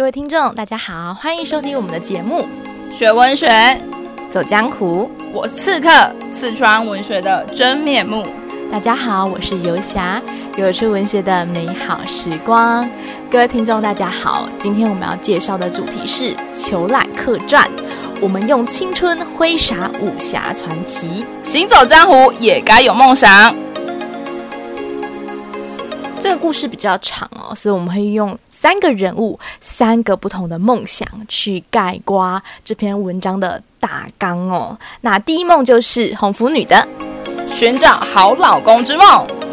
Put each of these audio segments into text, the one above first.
各位听众，大家好，欢迎收听我们的节目《学文学走江湖》。我是刺客，刺穿文学的真面目。大家好，我是游侠，游出文学的美好时光。各位听众，大家好，今天我们要介绍的主题是《虬髯客传》。我们用青春挥洒武侠传奇，行走江湖也该有梦想。这个故事比较长哦，所以我们会用三个人物、三个不同的梦想去盖瓜这篇文章的大纲哦。那第一梦就是红福女的寻找好老公之梦。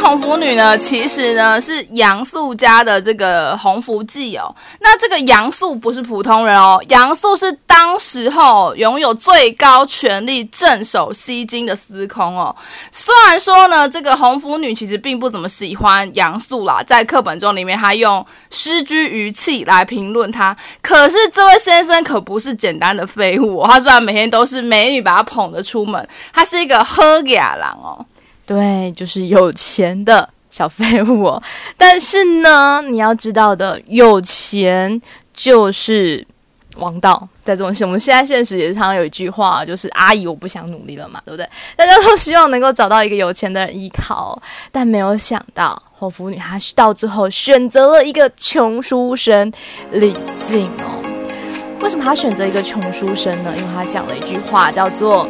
红拂女呢，其实呢是杨素家的这个红拂记哦。那这个杨素不是普通人哦，杨素是当时候拥有最高权力、镇守西京的司空哦。虽然说呢，这个红拂女其实并不怎么喜欢杨素啦，在课本中里面，她用失居于气来评论他。可是这位先生可不是简单的废物哦，他虽然每天都是美女把他捧着出门，他是一个好野人哦。对，就是有钱的小废物。但是呢，你要知道的，有钱就是王道。在这种我们现在现实也是常常有一句话，就是“阿姨，我不想努力了嘛”，对不对？大家都希望能够找到一个有钱的人依靠，但没有想到红拂女她到最后选择了一个穷书生李靖哦。为什么她选择一个穷书生呢？因为她讲了一句话，叫做。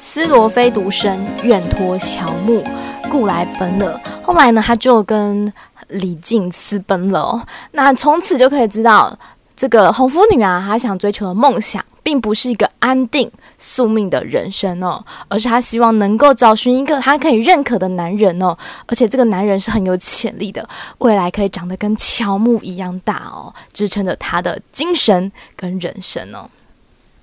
斯罗非独生，愿托乔木，故来奔了。后来呢，他就跟李靖私奔了哦。那从此就可以知道，这个红拂女啊，她想追求的梦想，并不是一个安定宿命的人生哦，而是她希望能够找寻一个她可以认可的男人哦，而且这个男人是很有潜力的，未来可以长得跟乔木一样大哦，支撑着她的精神跟人生哦。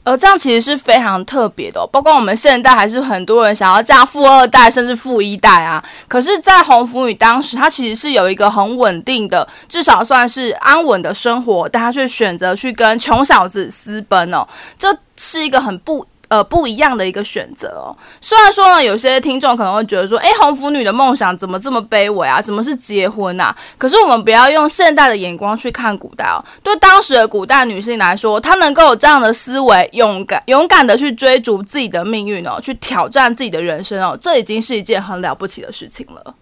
而这样其实是非常特别的，包括我们现代还是很多人想要嫁富二代甚至富一代啊。可是，在红拂女当时，她其实是有一个很稳定的，至少算是安稳的生活，但她却选择去跟穷小子私奔哦，这是一个很不。呃，不一样的一个选择哦。虽然说呢，有些听众可能会觉得说，诶，红拂女的梦想怎么这么卑微啊？怎么是结婚啊？可是我们不要用现代的眼光去看古代哦。对当时的古代女性来说，她能够有这样的思维，勇敢勇敢的去追逐自己的命运哦，去挑战自己的人生哦，这已经是一件很了不起的事情了。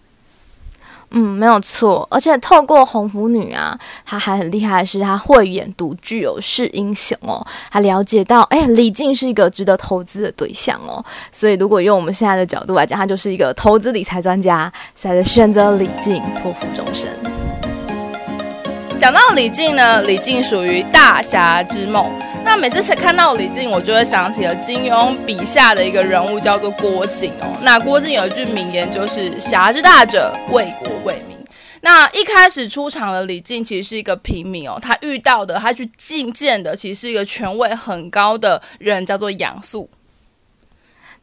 嗯，没有错，而且透过红拂女啊，她还很厉害的是，她慧眼独具哦，识英雄哦，她了解到，哎，李靖是一个值得投资的对象哦，所以如果用我们现在的角度来讲，他就是一个投资理财专家，才选择李靖托付终身。讲到李靖呢，李靖属于大侠之梦。那每次看到李靖，我就会想起了金庸笔下的一个人物，叫做郭靖哦。那郭靖有一句名言，就是“侠之大者，为国为民”。那一开始出场的李靖其实是一个平民哦，他遇到的，他去觐见的，其实是一个权位很高的人，叫做杨素。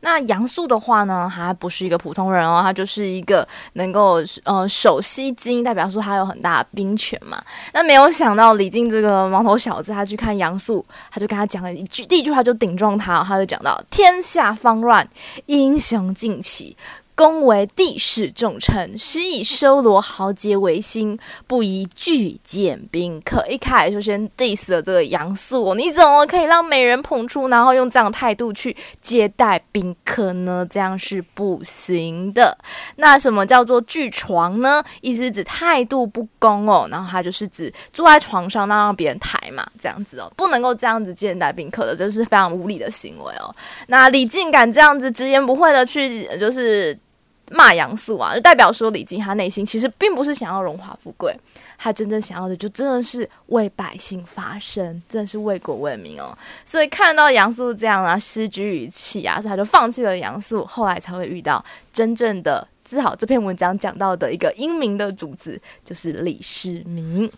那杨素的话呢，他不是一个普通人哦，他就是一个能够呃守西京，代表说他有很大的兵权嘛。那没有想到李靖这个毛头小子，他去看杨素，他就跟他讲了一句，第一句话就顶撞他，他就讲到：天下方乱，英雄尽起。恭为帝室重臣，实以收罗豪杰为心，不宜拒谏宾客。一开始就先 diss 了这个杨素，你怎么可以让美人捧出，然后用这样的态度去接待宾客呢？这样是不行的。那什么叫做拒床呢？意思指态度不恭哦。然后他就是指坐在床上，那让别人抬嘛，这样子哦，不能够这样子接待宾客的，这是非常无礼的行为哦。那李靖敢这样子直言不讳的去，就是。骂杨素啊，就代表说李靖他内心其实并不是想要荣华富贵，他真正想要的就真的是为百姓发声，真的是为国为民哦。所以看到杨素这样啊，失居于弃啊，所以他就放弃了杨素，后来才会遇到真正的，治好这篇文章讲到的一个英明的主子，就是李世民。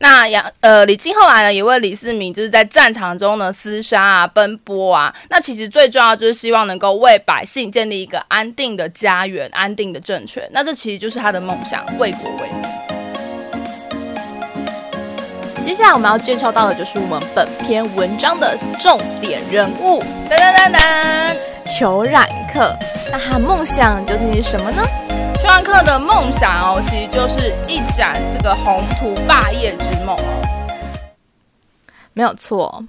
那杨呃李靖后来呢，也为李世民就是在战场中呢厮杀啊奔波啊。那其实最重要就是希望能够为百姓建立一个安定的家园、安定的政权。那这其实就是他的梦想，为国为民。接下来我们要介绍到的就是我们本篇文章的重点人物，噔噔噔噔，裘冉克。那他的梦想究竟是什么呢？邱瑗克的梦想哦，其实就是一展这个宏图霸业之梦哦。没有错。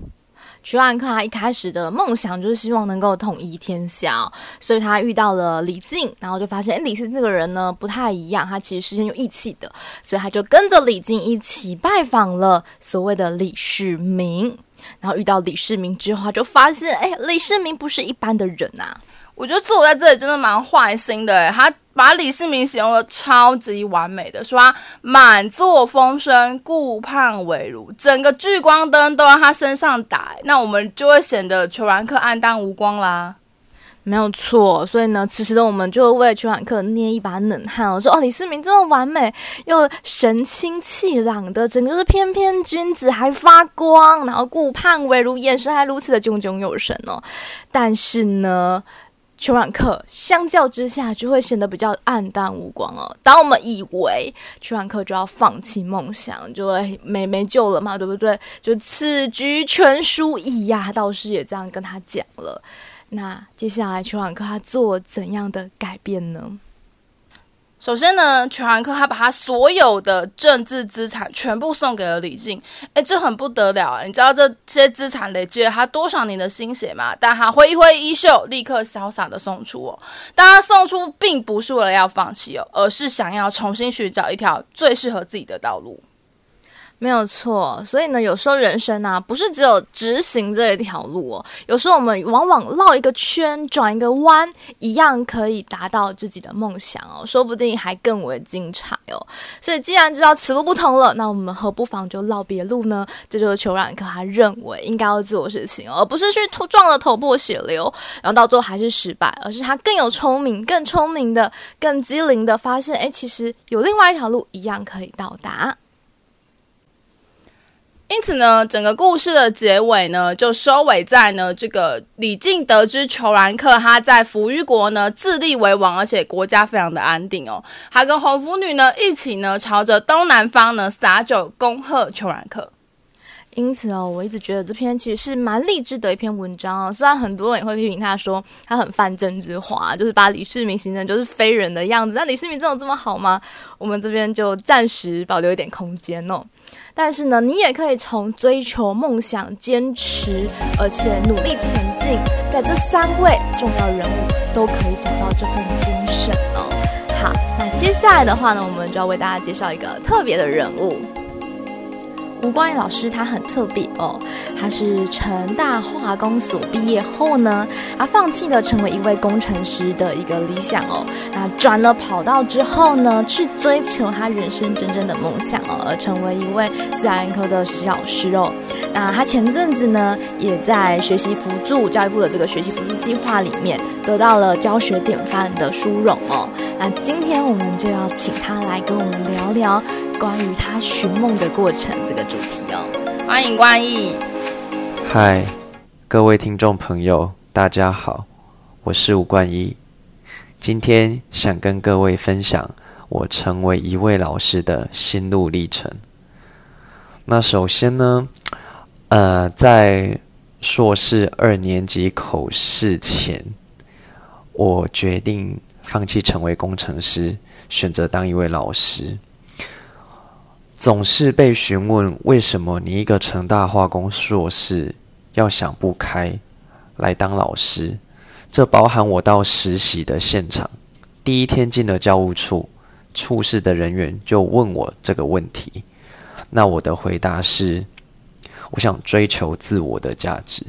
邱瑗克他一开始的梦想就是希望能够统一天下哦，所以他遇到了李靖，然后就发现，哎，李靖这个人呢不太一样，他其实是很有义气的，所以他就跟着李靖一起拜访了所谓的李世民，然后遇到李世民之后，他就发现，哎，李世民不是一般的人呐、我觉得作者在这里真的蛮坏心的，哎，他把李世民形容的超级完美的，说他满座风生，顾盼韦如，整个聚光灯都让他身上打，那我们就会显得裘兰克黯淡无光啦。没有错，所以呢，此时的我们就为邱瑗克捏一把冷汗。我说哦，李世民这么完美又神清气朗的，整个是翩翩君子，还发光，然后顾盼韦如，眼神还如此的炯炯有神哦。但是呢。邱瑗克相较之下就会显得比较黯淡无光哦。当我们以为邱瑗克就要放弃梦想，就会没没救了嘛，对不对？就此局全输矣呀，道士也这样跟他讲了。那接下来邱瑗克他做怎样的改变呢？首先呢，全韩克他把他所有的政治资产全部送给了李靖，诶，这很不得了啊！你知道这些资产累积了他多少年的心血吗？但他挥一挥衣袖，立刻潇洒的送出哦。但他送出并不是为了要放弃哦，而是想要重新寻找一条最适合自己的道路。没有错，所以呢，有时候人生啊，不是只有直行这一条路哦，有时候我们往往绕一个圈，转一个弯，一样可以达到自己的梦想哦，说不定还更为精彩哦。所以既然知道此路不通了，那我们何不妨就绕别路呢？这就是裘冉克他认为应该要做的事情哦，而不是去撞了头破血流，然后到最后还是失败，而是他更有聪明、更聪明的、更机灵的发现，哎，其实有另外一条路一样可以到达。因此呢，整个故事的结尾呢，就收尾在呢，这个李靖得知裘兰克他在扶余国呢自立为王，而且国家非常的安定哦，还跟红拂女呢一起呢朝着东南方呢洒酒恭贺裘兰克。因此哦，我一直觉得这篇其实是蛮励志的一篇文章啊。虽然很多人也会批评他说他很泛政治化，就是把李世民形成就是非人的样子。那李世民真的这么好吗？我们这边就暂时保留一点空间哦。但是呢，你也可以从追求梦想、坚持而且努力前进，在这三位重要人物都可以找到这份精神哦。好，那接下来的话呢，我们就要为大家介绍一个特别的人物。吴光宇老师他很特别哦，他是成大化工所毕业后呢，他放弃了成为一位工程师的一个理想哦，那转了跑道之后呢，去追求他人生真正的梦想哦，而成为一位自然科的实习老师哦。那他前阵子呢，也在学习辅助教育部的这个学习辅助计划里面，得到了教学典范的殊荣哦。那今天我们就要请他来跟我们聊聊。关于他寻梦的过程这个主题哦，欢迎冠义。嗨，各位听众朋友，大家好，我是吴冠一。今天想跟各位分享我成为一位老师的心路历程。那首先呢，呃，在硕士二年级口试前，我决定放弃成为工程师，选择当一位老师。总是被询问为什么你一个成大化工硕士要想不开来当老师？这包含我到实习的现场，第一天进了教务处，处室的人员就问我这个问题。那我的回答是：我想追求自我的价值。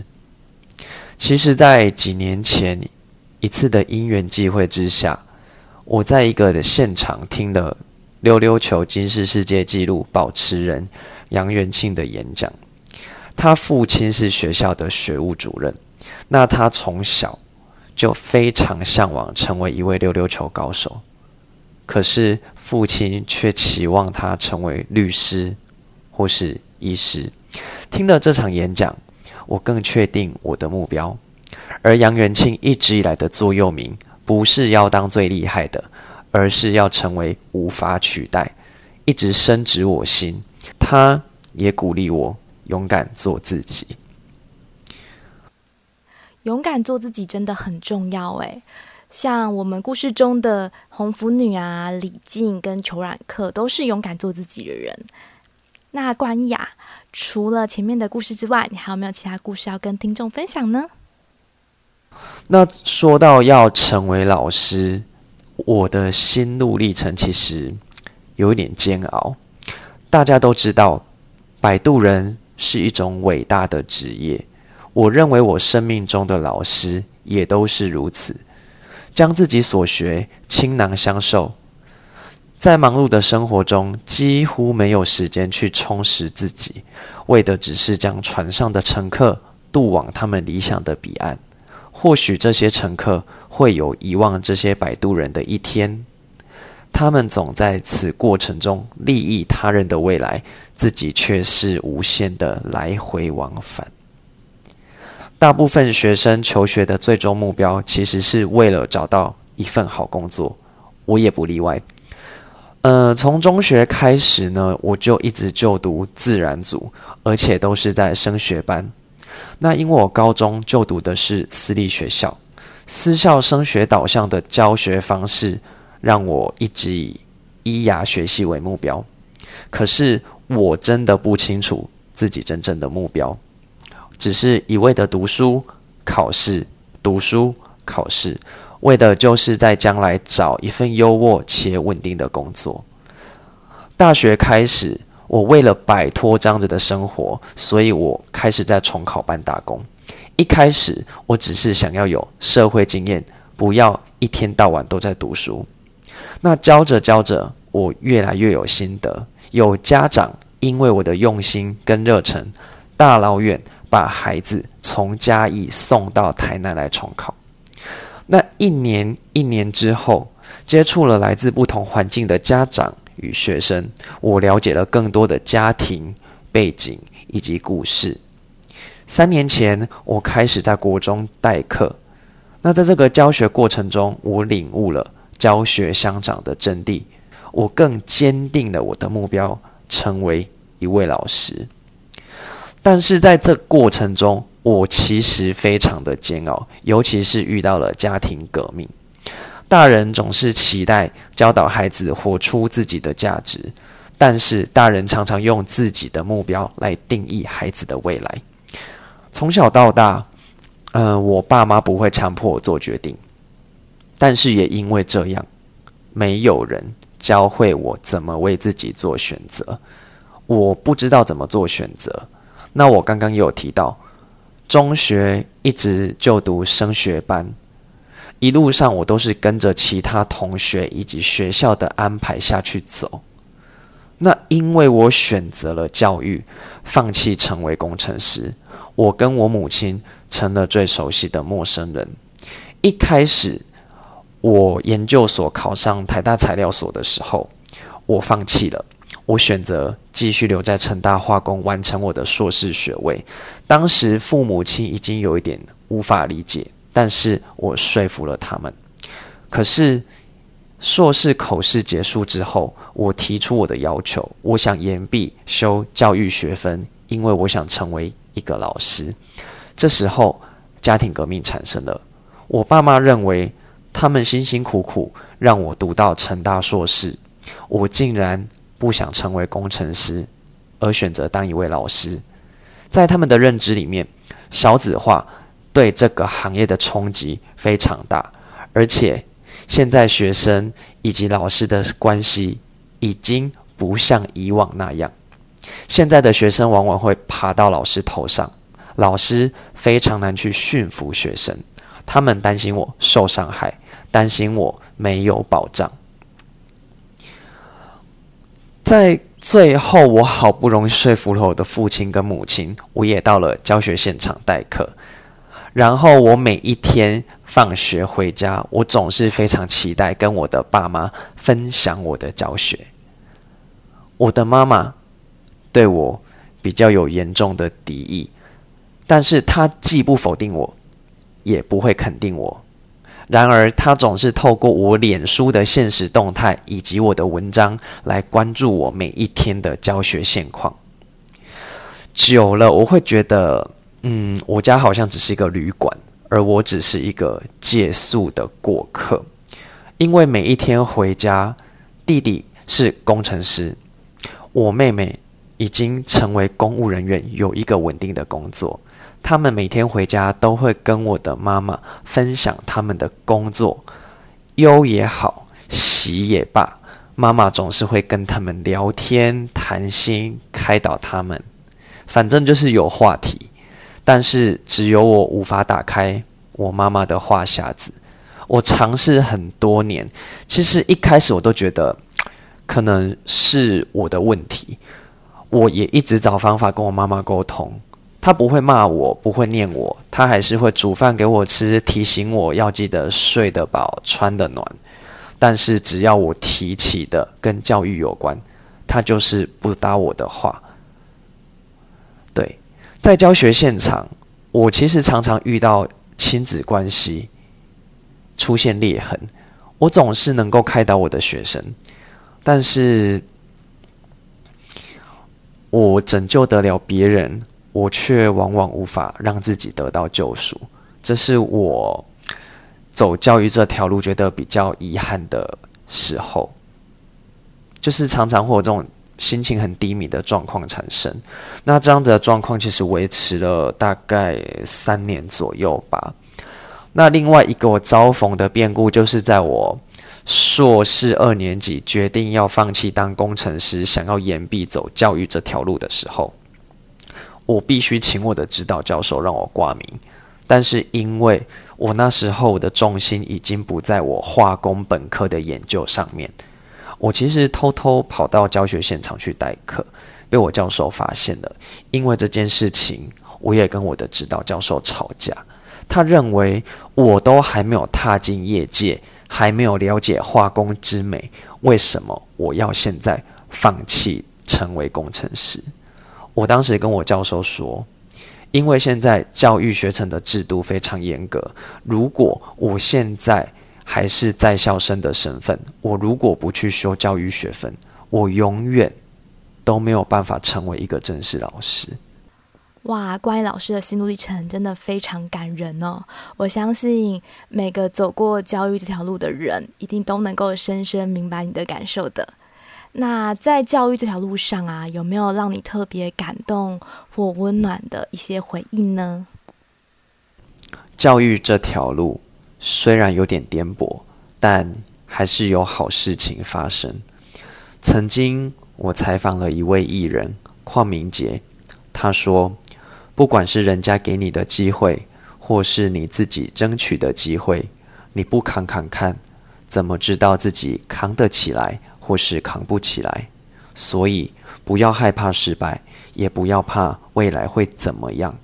其实，在几年前一次的因缘际会之下，我在一个的现场听了。溜溜球金氏世界纪录保持人杨元庆的演讲，他父亲是学校的学务主任，那他从小就非常向往成为一位溜溜球高手，可是父亲却期望他成为律师或是医师。听了这场演讲，我更确定我的目标，而杨元庆一直以来的座右铭不是要当最厉害的。而是要成为无法取代，一直深植我心。他也鼓励我勇敢做自己。勇敢做自己真的很重要诶。像我们故事中的红拂女啊、李靖跟裘冉克都是勇敢做自己的人。那冠逸啊，除了前面的故事之外，你还有没有其他故事要跟听众分享呢？那说到要成为老师，我的心路历程其实有一点煎熬。大家都知道，摆渡人是一种伟大的职业。我认为我生命中的老师也都是如此。将自己所学倾囊相授，在忙碌的生活中几乎没有时间去充实自己，为的只是将船上的乘客渡往他们理想的彼岸。或许这些乘客会有遗忘这些摆渡人的一天，他们总在此过程中利益他人的未来，自己却是无限的来回往返。大部分学生求学的最终目标，其实是为了找到一份好工作，我也不例外。呃，从中学开始呢，我就一直就读自然组，而且都是在升学班。那因为我高中就读的是私立学校，私校升学导向的教学方式，让我一直以医牙学系为目标。可是我真的不清楚自己真正的目标。只是一味的读书、考试、读书、考试，为的就是在将来找一份优渥且稳定的工作。大学开始，我为了摆脱这样子的生活，所以我开始在重考班打工。一开始，我只是想要有社会经验，不要一天到晚都在读书。那教着教着，我越来越有心得。有家长因为我的用心跟热忱，大老远。把孩子从嘉义送到台南来重考。那一年一年之后，接触了来自不同环境的家长与学生，我了解了更多的家庭背景以及故事。三年前，我开始在国中代课。那在这个教学过程中，我领悟了教学相长的真谛，我更坚定了我的目标，成为一位老师。但是在这过程中，我其实非常的煎熬，尤其是遇到了家庭革命。大人总是期待教导孩子活出自己的价值，但是大人常常用自己的目标来定义孩子的未来。从小到大，呃，我爸妈不会强迫我做决定，但是也因为这样，没有人教会我怎么为自己做选择。我不知道怎么做选择。那我刚刚有提到，中学一直就读升学班，一路上我都是跟着其他同学以及学校的安排下去走。那因为我选择了教育，放弃成为工程师，我跟我母亲成了最熟悉的陌生人。一开始，我研究所考上台大材料所的时候，我放弃了。我选择继续留在成大化工，完成我的硕士学位。当时父母亲已经有一点无法理解，但是我说服了他们。可是硕士口试结束之后，我提出我的要求，我想延毕修教育学分，因为我想成为一个老师。这时候家庭革命产生了，我爸妈认为他们辛辛苦苦让我读到成大硕士，我竟然。不想成为工程师，而选择当一位老师，在他们的认知里面，少子化对这个行业的冲击非常大，而且现在学生以及老师的关系已经不像以往那样。现在的学生往往会爬到老师头上，老师非常难去驯服学生，他们担心我受伤害，担心我没有保障。在最后，我好不容易说服了我的父亲跟母亲，我也到了教学现场代课。然后我每一天放学回家，我总是非常期待跟我的爸妈分享我的教学。我的妈妈对我比较有严重的敌意，但是他既不否定我，也不会肯定我。然而，他总是透过我脸书的现实动态以及我的文章来关注我每一天的教学现况。久了，我会觉得，嗯，我家好像只是一个旅馆，而我只是一个借宿的过客。因为每一天回家，弟弟是工程师，我妹妹已经成为公务人员，有一个稳定的工作。他们每天回家都会跟我的妈妈分享他们的工作，忧也好，喜也罢，妈妈总是会跟他们聊天、谈心、开导他们，反正就是有话题。但是只有我无法打开我妈妈的话匣子。我尝试很多年，其实一开始我都觉得可能是我的问题，我也一直找方法跟我妈妈沟通。她不会骂我，不会念我，她还是会煮饭给我吃，提醒我要记得睡得饱、穿得暖。但是只要我提起的跟教育有关，她就是不搭我的话。对，在教学现场，我其实常常遇到亲子关系出现裂痕，我总是能够开导我的学生，但是我拯救得了别人。我却往往无法让自己得到救赎，这是我走教育这条路觉得比较遗憾的时候，就是常常会有这种心情很低迷的状况产生。那这样子的状况其实维持了大概三年左右吧。那另外一个我遭逢的变故，就是在我硕士二年级决定要放弃当工程师，想要延毕走教育这条路的时候。我必须请我的指导教授让我挂名，但是因为我那时候的重心已经不在我化工本科的研究上面，我其实偷偷跑到教学现场去代课，被我教授发现了。因为这件事情，我也跟我的指导教授吵架。他认为我都还没有踏进业界，还没有了解化工之美，为什么我要现在放弃成为工程师？我当时跟我教授说，因为现在教育学程的制度非常严格，如果我现在还是在校生的身份，我如果不去修教育学分，我永远都没有办法成为一个正式老师。哇，关于老师的心路历程真的非常感人哦！我相信每个走过教育这条路的人，一定都能够深深明白你的感受的。那在教育这条路上啊，有没有让你特别感动或温暖的一些回忆呢？教育这条路虽然有点颠簸，但还是有好事情发生。曾经我采访了一位艺人邝明杰，他说：“不管是人家给你的机会，或是你自己争取的机会，你不扛扛看，怎么知道自己扛得起来？”或是扛不起来，所以不要害怕失败，也不要怕未来会怎么样。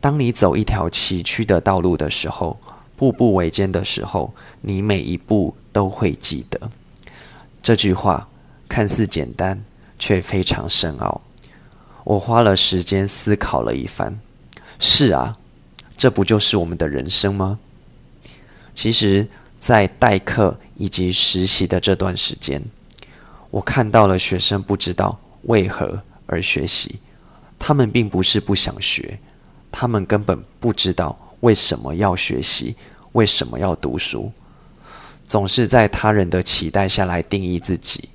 当你走一条崎岖的道路的时候，步步维艰的时候，你每一步都会记得。这句话看似简单，却非常深奥。我花了时间思考了一番。是啊，这不就是我们的人生吗？其实，在代课以及实习的这段时间，我看到了学生不知道为何而学习，他们并不是不想学，他们根本不知道为什么要学习，为什么要读书，总是在他人的期待下来定义自己。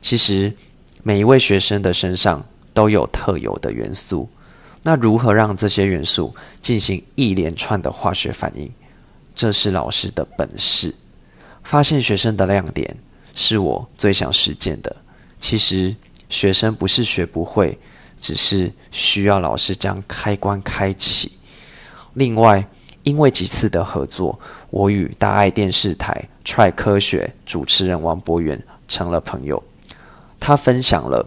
其实每一位学生的身上都有特有的元素，那如何让这些元素进行一连串的化学反应？这是老师的本事。发现学生的亮点是我最想实践的。其实学生不是学不会，只是需要老师将开关开启。另外，因为几次的合作，我与大爱电视台 Try 科学主持人王博元成了朋友。他分享了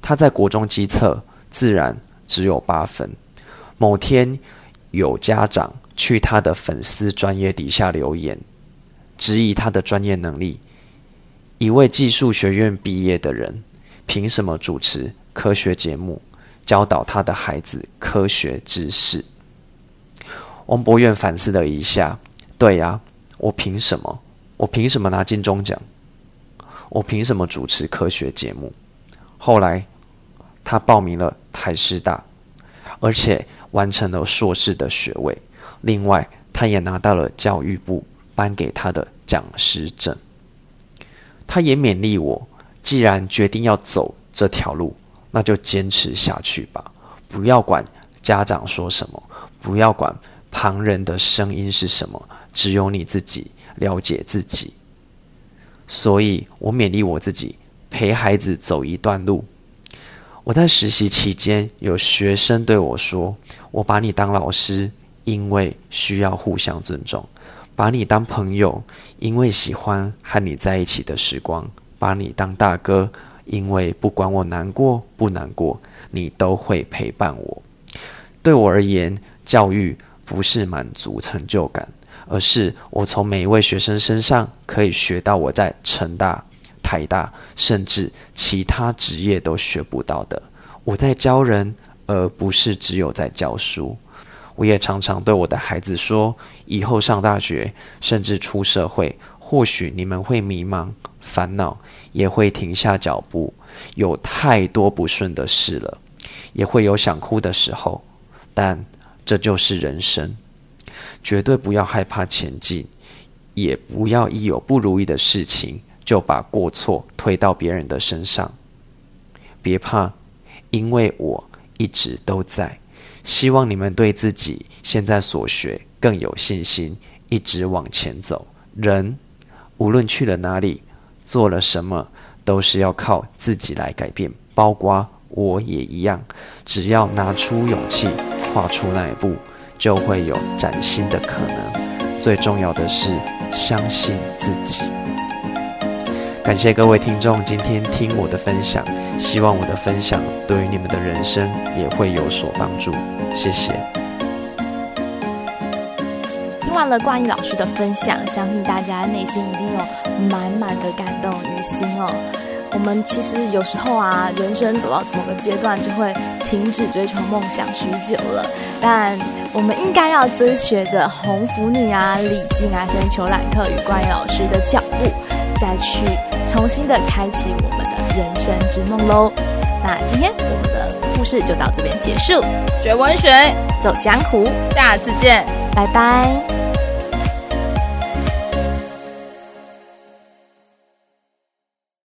他在国中基测自然只有八分。某天有家长去他的粉丝专业底下留言，质疑他的专业能力。一位技术学院毕业的人，凭什么主持科学节目，教导他的孩子科学知识？王博远反思了一下，对呀，我凭什么？我凭什么拿金钟奖？我凭什么主持科学节目？后来，他报名了台师大，而且完成了硕士的学位。另外，他也拿到了教育部颁给他的讲师证。他也勉励我，既然决定要走这条路，那就坚持下去吧，不要管家长说什么，不要管旁人的声音是什么，只有你自己了解自己。所以我勉励我自己，陪孩子走一段路。我在实习期间，有学生对我说：“我把你当老师，因为需要互相尊重；把你当朋友，因为喜欢和你在一起的时光；把你当大哥，因为不管我难过不难过，你都会陪伴我。”对我而言，教育不是满足成就感。而是我从每一位学生身上可以学到我在成大、太大，甚至其他职业都学不到的。我在教人，而不是只有在教书。我也常常对我的孩子说：以后上大学，甚至出社会，或许你们会迷茫、烦恼，也会停下脚步，有太多不顺的事了，也会有想哭的时候。但这就是人生。绝对不要害怕前进，也不要一有不如意的事情就把过错推到别人的身上。别怕，因为我一直都在。希望你们对自己现在所学更有信心，一直往前走。人无论去了哪里，做了什么，都是要靠自己来改变。包括我也一样，只要拿出勇气，跨出那一步。就会有崭新的可能。最重要的是相信自己。感谢各位听众今天听我的分享，希望我的分享对于你们的人生也会有所帮助。谢谢。听完了冠毅老师的分享，相信大家内心一定有满满的感动与心哦。我们其实有时候啊，人生走到某个阶段就会停止追求梦想许久了，但我们应该要追随着红拂女啊、李静啊、先求兰特与冠毅老师的脚步，再去重新的开启我们的人生之梦喽。那今天我们的故事就到这边结束，学文学，走江湖，下次见，拜拜。